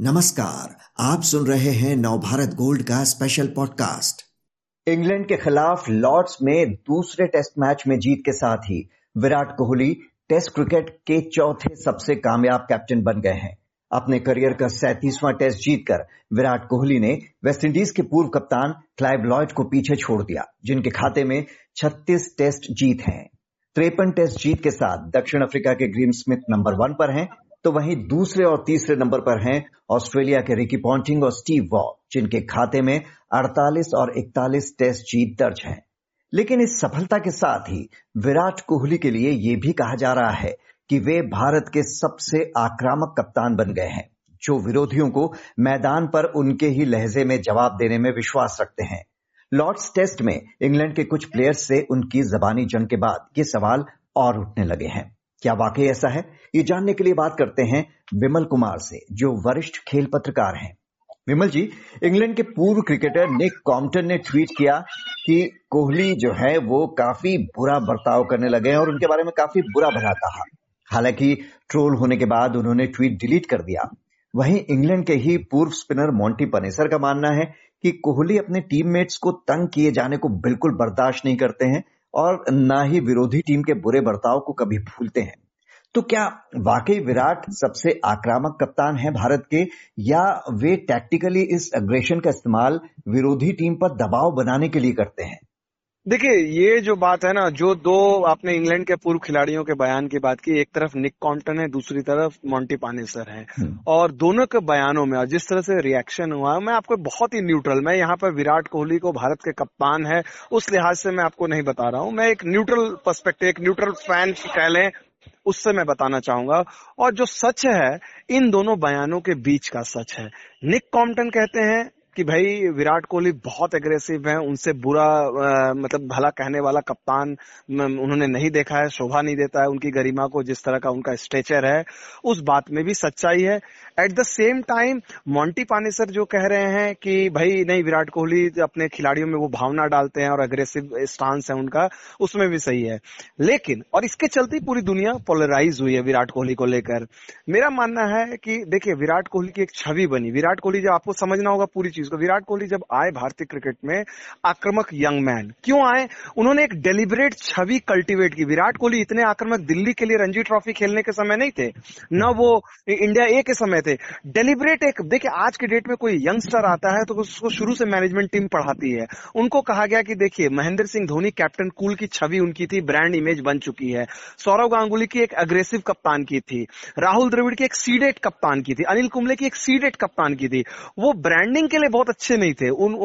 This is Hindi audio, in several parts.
नमस्कार, आप सुन रहे हैं नवभारत गोल्ड का स्पेशल पॉडकास्ट इंग्लैंड के खिलाफ लॉर्ड्स में दूसरे टेस्ट मैच में जीत के साथ ही विराट कोहली टेस्ट क्रिकेट के चौथे सबसे कामयाब कैप्टन बन गए हैं। अपने करियर का सैतीसवां टेस्ट जीतकर विराट कोहली ने वेस्टइंडीज के पूर्व कप्तान क्लाइव लॉयड को पीछे छोड़ दिया, जिनके खाते में 36 टेस्ट जीत हैं। त्रेपन टेस्ट जीत के साथ दक्षिण अफ्रीका के ग्रीन स्मिथ नंबर वन पर हैं तो वहीं दूसरे और तीसरे नंबर पर हैं ऑस्ट्रेलिया के रिकी पॉन्टिंग और स्टीव वॉ, जिनके खाते में 48 और 41 टेस्ट जीत दर्ज हैं। लेकिन इस सफलता के साथ ही विराट कोहली के लिए यह भी कहा जा रहा है कि वे भारत के सबसे आक्रामक कप्तान बन गए हैं, जो विरोधियों को मैदान पर उनके ही लहजे में जवाब देने में विश्वास रखते हैं। लॉर्ड्स टेस्ट में इंग्लैंड के कुछ प्लेयर्स से उनकी जबानी जंग के बाद ये सवाल और उठने लगे हैं। क्या वाकई ऐसा है? ये जानने के लिए बात करते हैं विमल कुमार से, जो वरिष्ठ खेल पत्रकार हैं। विमल जी, इंग्लैंड के पूर्व क्रिकेटर निक कॉम्पटन ने ट्वीट किया कि कोहली जो है वो काफ़ी बुरा बर्ताव करने लगे हैं और उनके बारे में काफ़ी बुरा भला कहा। हालाँकि ट्रोल होने के बाद उन्होंने ट्वीट डिलीट कर दिया। वहीं इंग्लैंड के ही पूर्व स्पिनर मोंटी पनेसर का मानना है कि कोहली अपने टीममेट्स को तंग किए जाने को बिल्कुल बर्दाश्त नहीं करते हैं। और ना ही विरोधी टीम के बुरे बर्ताव को कभी भूलते हैं। तो क्या वाकई विराट सबसे आक्रामक कप्तान है भारत के, या वे टैक्टिकली इस अग्रेशन का इस्तेमाल विरोधी टीम पर दबाव बनाने के लिए करते हैं? देखिए ये जो बात है ना जो दो आपने इंग्लैंड के पूर्व खिलाड़ियों के बयान की बात की एक तरफ़ निक कॉन्टन है दूसरी तरफ़ मॉन्टी पानेसर है। हम्म। और दोनों के बयानों में जिस तरह से रिएक्शन हुआ मैं आपको बहुत ही न्यूट्रल मैं यहाँ पर विराट कोहली को भारत के कप्तान है उस लिहाज से मैं आपको नहीं बता रहा हूँ। मैं एक न्यूट्रल पर्सपेक्टिव एक न्यूट्रल फ़ैन कह लें उससे मैं बताना चाहूँगा। और जो सच है इन दोनों बयानों के बीच का सच है। निक कॉम्पटन कहते हैं कि भाई विराट कोहली बहुत एग्रेसिव है उनसे बुरा आ, मतलब भला कहने वाला कप्तान उन्होंने नहीं देखा है शोभा नहीं देता है उनकी गरिमा को जिस तरह का उनका स्ट्रेचर है उस बात में भी सच्चाई है। At the same time Monty Panesar जो कह रहे हैं कि भाई नहीं विराट कोहली अपने खिलाड़ियों में वो भावना डालते हैं और अग्रेसिव स्टांस है उनका उसमें भी सही है। लेकिन और इसके चलते पूरी दुनिया पोलराइज हुई है विराट कोहली को लेकर। मेरा मानना है कि देखिए विराट कोहली की एक छवि बनी। विराट कोहली जब आपको समझना होगा पूरी चीज़ को विराट कोहली जब आए भारतीय क्रिकेट में, आक्रमक यंग मैन, क्यों आए? उन्होंने एक डेलिबरेट छवि कल्टीवेट की। विराट कोहली इतने आक्रमक दिल्ली के लिए रणजी ट्रॉफी खेलने के समय नहीं थे, न वो इंडिया ए के समय थे। डेलिबरेट एक, देखिए, आज के डेट में कोई यंगस्टर आता है तो उसको शुरू से मैनेजमेंट टीम पढ़ाती है। उनको कहा गया कि देखिए, महेंद्र सिंह धोनी कैप्टन कूल की छवि उनकी थी ब्रांड इमेज बन चुकी है। सौरव गांगुली की एक अग्रेसिव कप्तान की थी। राहुल द्रविड़ की एक सीडेट कप्तान की थी। अनिल कुंबले की एक सीडेट कप्तान की थी। वो ब्रांडिंग के लिए बहुत अच्छे नहीं थे। उन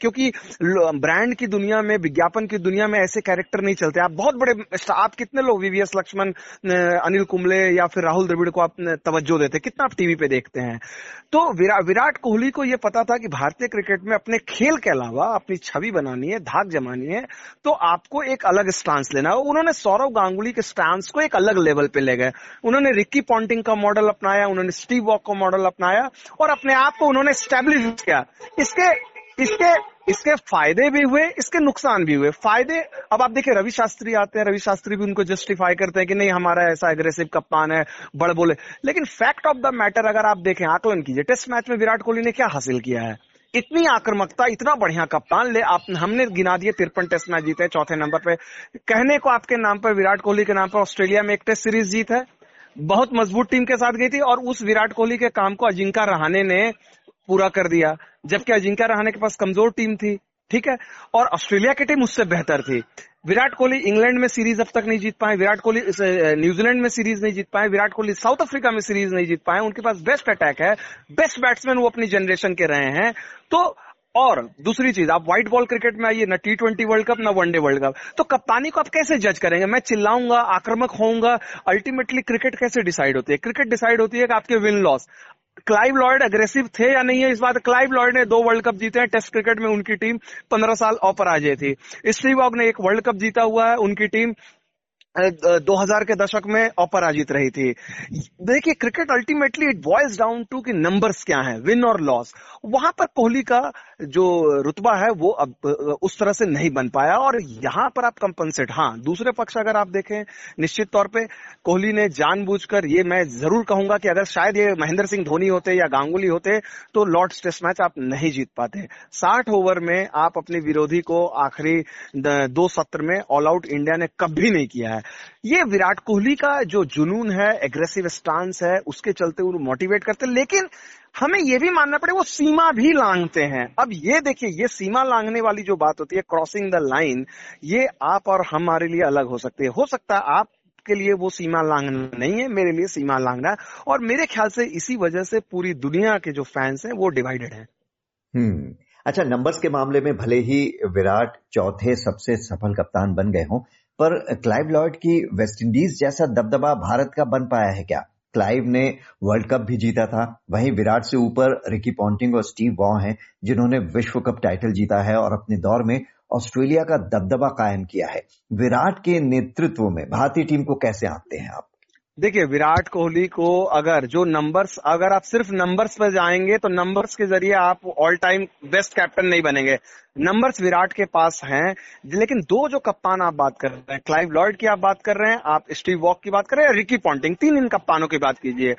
क्योंकि ब्रांड की दुनिया में विज्ञापन की दुनिया में ऐसे कैरेक्टर नहीं चलते। आप बहुत बड़े आप कितने लोग वीवीएस लक्ष्मण अनिल कुंबले या फिर राहुल द्रविड़ को आप तवज्जो देते कितना आप टीवी पे देखते हैं? तो विरा, विराट कोहली को यह पता था कि भारतीय क्रिकेट में अपने खेल के अलावा अपनी छवि बनानी है धाक जमानी है तो आपको एक अलग स्टांस लेना है। उन्होंने सौरव गांगुली के स्टांस को एक अलग लेवल पे ले गए। उन्होंने रिक्की पॉन्टिंग का मॉडल अपनाया उन्होंने स्टीव वॉक का मॉडल अपनाया और अपने आप को उन्होंने स्टेब्लिश किया। इसके इसके इसके फ़ायदे भी हुए, इसके नुकसान भी हुए। फ़ायदे, अब आप देखिए, रवि शास्त्री आते हैं, रवि शास्त्री भी उनको जस्टिफाई करते हैं कि नहीं, हमारा ऐसा एग्रेसिव कप्तान है, बड़ बोले। लेकिन फैक्ट ऑफ़ द मैटर अगर आप देखें आकलन कीजिए टेस्ट मैच में विराट कोहली ने क्या हासिल किया है? इतनी आक्रमकता, इतना बढ़िया कप्तान ले, आप, हमने गिना दिए, तिरपन टेस्ट मैच जीते, चौथे नंबर पे। कहने को आपके नाम पर, विराट कोहली के नाम पर ऑस्ट्रेलिया में एक टेस्ट सीरीज़ जीत है। बहुत मज़बूत टीम के साथ गई थी, और उस विराट कोहली के काम को अजिंका रहाने ने पूरा कर दिया। जबकि अजिंक्य रहाने के पास कमज़ोर टीम थी, ठीक है? और ऑस्ट्रेलिया की टीम उससे बेहतर थी। विराट कोहली इंग्लैंड में सीरीज़ अब तक नहीं जीत पाए, विराट कोहली न्यूजीलैंड में सीरीज़ नहीं जीत पाए, विराट कोहली साउथ अफ्रीका में सीरीज़ नहीं जीत पाए, उनके पास बेस्ट अटैक है, बेस्ट बैट्समैन वो अपनी जनरेशन के रहे हैं। तो और दूसरी चीज़, आप व्हाइट बॉल क्रिकेट में आइए, ना टी ट्वेंटी वर्ल्ड कप, ना वनडे वर्ल्ड कप। तो कप्तानी को आप कैसे जज करेंगे? मैं चिल्लाऊँगा, आक्रमक होऊँगा, अल्टीमेटली क्रिकेट कैसे डिसाइड होती है? क्रिकेट डिसाइड होती है कि आपके win loss. Clive Lloyd aggressive थे या नहीं है? इस बात क्लाइव लॉयड ने दो वर्ल्ड कप जीते हैं, टेस्ट क्रिकेट में उनकी टीम पंद्रह साल अपराजय पराजय थी। स्टीव वॉक ने एक वर्ल्ड कप जीता हुआ है, उनकी टीम 2000 के दशक में अपराजित रही थी। देखिए, cricket ultimately it boils down to कि नंबर्स क्या हैं, विन और लॉस। वहाँ पर कोहली का जो रुतबा है, वो अब उस तरह से नहीं बन पाया और यहाँ पर आप कंपनसेट हाँ दूसरे पक्ष अगर आप देखें, निश्चित तौर पे कोहली ने जानबूझकर ये मैं ज़रूर कहूँगा कि अगर शायद ये महेंद्र सिंह धोनी होते या गांगुली होते तो लॉर्ड्स टेस्ट मैच आप नहीं जीत पाते। साठ ओवर में आप अपने विरोधी को आखिरी दो सत्र में ऑल आउट इंडिया ने कभी नहीं किया है। ये विराट कोहली का जो जुनून है एग्रेसिव स्टांस है, उसके चलते वो मोटिवेट करते हैं। लेकिन हमें ये भी मानना पड़े, वो सीमा भी लांगते हैं। अब ये देखिए, ये सीमा लांगने वाली जो बात होती है क्रॉसिंग द लाइन ये आप और हमारे लिए अलग हो सकती है। हो सकता है आप के लिए वो सीमा लांघना नहीं है, मेरे लिए सीमा लांघना है। और मेरे ख्याल से इसी वजह से पूरी दुनिया के जो फैंस हैं, वो डिवाइडेड हैं। हम्म। अच्छा नंबर्स के मामले में भले ही विराट चौथे सबसे सफल कप्तान बन गए हों पर क्लाइव लॉयड की वेस्टइंडीज जैसा दबदबा भारत का बन पाया है क्या? क्लाइव ने वर्ल्ड कप भी जीता था। वहीं विराट से ऊपर रिकी पॉन्टिंग और स्टीव वॉ हैं, जिन्होंने विश्व कप टाइटल जीता है और अपने दौर में ऑस्ट्रेलिया का दबदबा कायम किया है। विराट के नेतृत्व में भारतीय टीम को कैसे आंकते हैं आप? देखिए, विराट कोहली को अगर जो नंबर्स अगर आप सिर्फ़ नंबर्स पर जाएँगे तो नंबर्स के ज़रिए आप ऑल टाइम बेस्ट कैप्टन नहीं बनेंगे। नंबर्स विराट के पास हैं, लेकिन दो जो कप्तान आप बात कर रहे हैं क्लाइव लॉर्ड की आप बात कर रहे हैं, आप स्टीव वॉक की बात कर रहे हैं रिकी पॉन्टिंग तीन इन कप्तानों की बात कीजिए।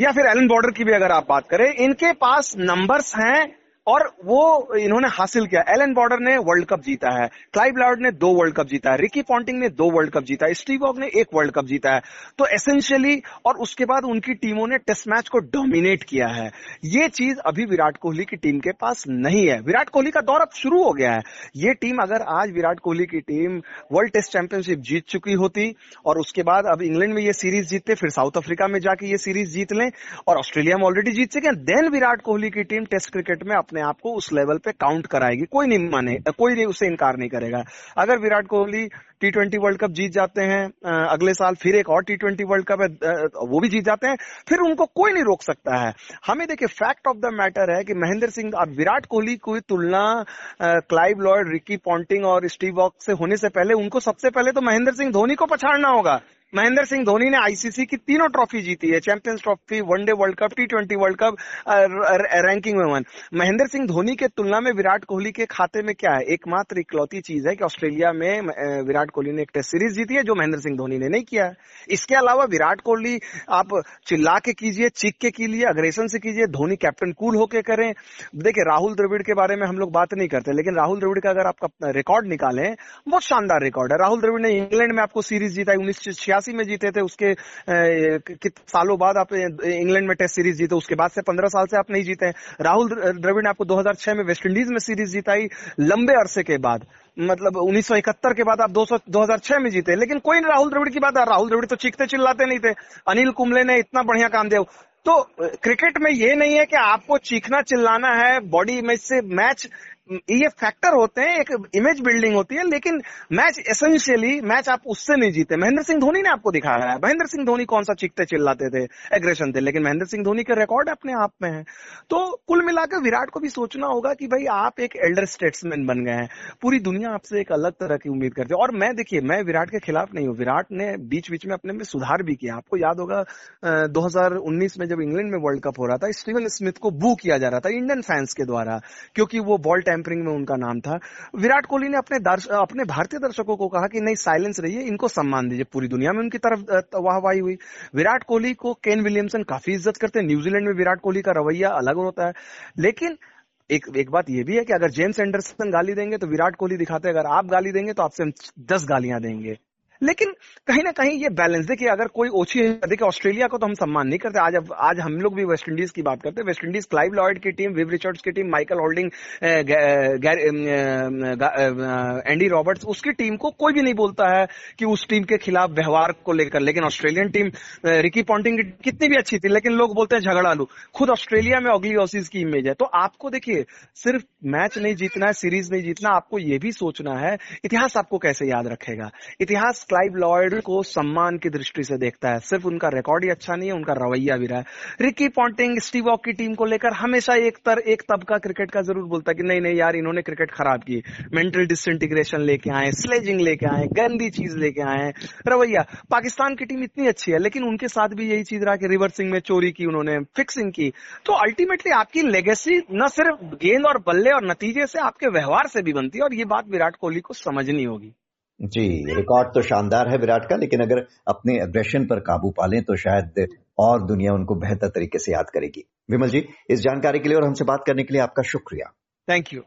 या फिर एलन बॉर्डर की भी अगर आप बात करें, इनके पास नंबर्स हैं और वो इन्होंने हासिल किया। एलन बॉर्डर ने वर्ल्ड कप जीता है। क्लाइव लॉर्ड ने दो वर्ल्ड कप जीता है। रिकी पॉन्टिंग ने दो वर्ल्ड कप जीता है। स्टीव ने एक वर्ल्ड कप जीता है। तो एसेंशियली और उसके बाद उनकी टीमों ने टेस्ट मैच को डोमिनेट किया है। ये चीज़ अभी विराट कोहली की टीम के पास नहीं है। विराट कोहली का दौर अब शुरू हो गया है। ये टीम अगर आज विराट कोहली की टीम वर्ल्ड टेस्ट चैंपियनशिप जीत चुकी होती और उसके बाद अब इंग्लैंड में ये सीरीज़ जीतते, फिर साउथ अफ्रीका में जाके ये सीरीज़ जीत लें और ऑस्ट्रेलिया में ऑलरेडी जीत सके देन विराट कोहली की टीम टेस्ट क्रिकेट में अपने आप को उस लेवल पे काउंट कराएगी। कोई नहीं माने, कोई नहीं उसे इनकार नहीं करेगा। अगर Virat Kohli T twenty world cup जीत जाते हैं अगले साल फिर एक और टी ट्वेंटी वर्ल्ड कप है वो भी जीत जाते हैं, फिर उनको कोई नहीं रोक सकता है। हमें देखिए फैक्ट ऑफ़ द मैटर है कि महेंद्र सिंह, अब विराट कोहली की तुलना क्लाइव लॉर्ड रिकी पॉन्टिंग और स्टीव वॉक से होने से पहले, उनको सबसे पहले तो महेंद्र सिंह धोनी को पछाड़ना होगा। महेंद्र सिंह धोनी ने आईसीसी की तीनों ट्रॉफी जीती है champions trophy one day world cup T twenty world cup ranking में वन। महेंद्र सिंह धोनी के तुलना में विराट कोहली के खाते में क्या है? एकमात्र इकलौती चीज़ है कि ऑस्ट्रेलिया में विराट कोहली ने एक टेस्ट सीरीज़ जीती है जो महेंद्र सिंह धोनी ने नहीं किया है। इसके अलावा विराट कोहली, आप चिल्ला के कीजिए, चीख के कीजिए अग्रेशन से कीजिए, धोनी कैप्टन कूल होके करें। देखिए, राहुल द्रविड़ के बारे में हम लोग बात नहीं करते, लेकिन राहुल द्रविड़ का अगर आपका रिकॉर्ड निकालें, बहुत शानदार रिकॉर्ड है। राहुल द्रविड़ ने इंग्लैंड में आपको सीरीज़ जीता है उन्नीस छियासी में जीते थे, उसके कितने सालों बाद आप इंग्लैंड में टेस्ट सीरीज़ जीते, उसके बाद से पंद्रह साल से आप नहीं जीते राहुल द्रविड़ ने आपको 2006 में वेस्ट इंडीज में सीरीज़ जीताई, लंबे अरसे के बाद। मतलब 1971 के बाद आप 200 2006 में जीते लेकिन कोई राहुल द्रविड़ की बात है, राहुल द्रविड़ तो चीखते चिल्लाते नहीं थे। अनिल कुंबले ने इतना बढ़िया काम दिया। तो क्रिकेट में ये नहीं है कि आपको चीखना चिल्लाना है, बॉडी में से मैच ये फैक्टर होते हैं, एक इमेज बिल्डिंग होती है, लेकिन मैच एसेंशियली मैच आप उससे नहीं जीते। महेंद्र सिंह धोनी ने आपको दिखाया है। महेंद्र सिंह धोनी कौन सा चीखते चिल्लाते थे एग्रेशन थे, लेकिन महेंद्र सिंह धोनी के रिकॉर्ड अपने आप में है। तो कुल मिलाकर विराट को भी सोचना होगा कि भाई आप एक एल्डर स्टेट्समैन बन गए हैं। पूरी दुनिया आपसे एक अलग तरह की उम्मीद करती है। और मैं देखिए, मैं विराट के खिलाफ नहीं हूँ। विराट ने बीच बीच में अपने में सुधार भी किया। आपको याद होगा दो हज़ार उन्नीस में जब इंग्लैंड में वर्ल्ड कप हो रहा था, स्टीवन स्मिथ को बू किया जा रहा था, इंडियन फैंस के द्वारा, क्योंकि वो बॉल टैंपरिंग में उनका नाम था। विराट कोहली ने अपने दर्श, अपने भारतीय दर्शकों को कहा कि नहीं साइलेंस रहिए इनको सम्मान दीजिए। पूरी दुनिया में उनकी तरफ़ वाहवाही हुई। विराट कोहली को केन विलियमसन काफ़ी इज़्ज़त करते हैं। न्यूजीलैंड में विराट कोहली का रवैया अलग होता है। लेकिन एक एक बात यह भी है कि अगर जेम्स एंडरसन गाली देंगे तो विराट कोहली दिखाते हैं। अगर आप गाली देंगे तो आपसे हम दस गालियाँ देंगे। लेकिन कहीं ना कहीं ये बैलेंस देखिए, अगर कोई ओछी देखिए, ऑस्ट्रेलिया को तो हम सम्मान नहीं करते। आज आज हम लोग भी वेस्ट इंडीज की बात करते हैं। वेस्ट इंडीज क्लाइव लॉयड की टीम विव रिचर्ड्स की team Michael Holding Andy Roberts उसकी टीम को कोई भी नहीं बोलता है कि उस टीम के खिलाफ व्यवहार को लेकर। लेकिन ऑस्ट्रेलियन टीम रिकी पॉन्टिंग कितनी भी अच्छी थी, लेकिन लोग बोलते हैं झगड़ा लू। खुद ऑस्ट्रेलिया में अगली ऑसीज की इमेज है। तो आपको देखिए, सिर्फ़ मैच नहीं जीतना है सीरीज़ नहीं जीतना, आपको ये भी सोचना है, इतिहास आपको कैसे याद रखेगा? इतिहास क्लाइव लॉयड को सम्मान की दृष्टि से देखता है। सिर्फ़ उनका रिकॉर्ड ही अच्छा नहीं है, उनका रवैया भी रहा है। रिकी पॉन्टिंग स्टीव वॉक की टीम को लेकर हमेशा एक तर, एक तबका क्रिकेट का ज़रूर बोलता है कि नहीं नहीं यार, इन्होंने क्रिकेट खराब की। मेंटल डिसइंटीग्रेशन लेके आए स्लेजिंग लेके आए, गंदी चीज़ लेके आए। रवैया, पाकिस्तान की टीम इतनी अच्छी है, लेकिन उनके साथ भी यही चीज़ रहा कि रिवर्सिंग में चोरी की, उन्होंने फिक्सिंग की। तो अल्टीमेटली आपकी लेगेसी न सिर्फ़ गेंद और बल्ले और नतीजे से, आपके व्यवहार से भी बनती है और ये बात विराट कोहली को समझनी होगी। जी रिकॉर्ड तो शानदार है विराट का, लेकिन अगर अपने एग्रेशन पर काबू पा लें तो शायद और दुनिया उनको बेहतर तरीके से याद करेगी। विमल जी, इस जानकारी के लिए और हमसे बात करने के लिए आपका शुक्रिया। Thank you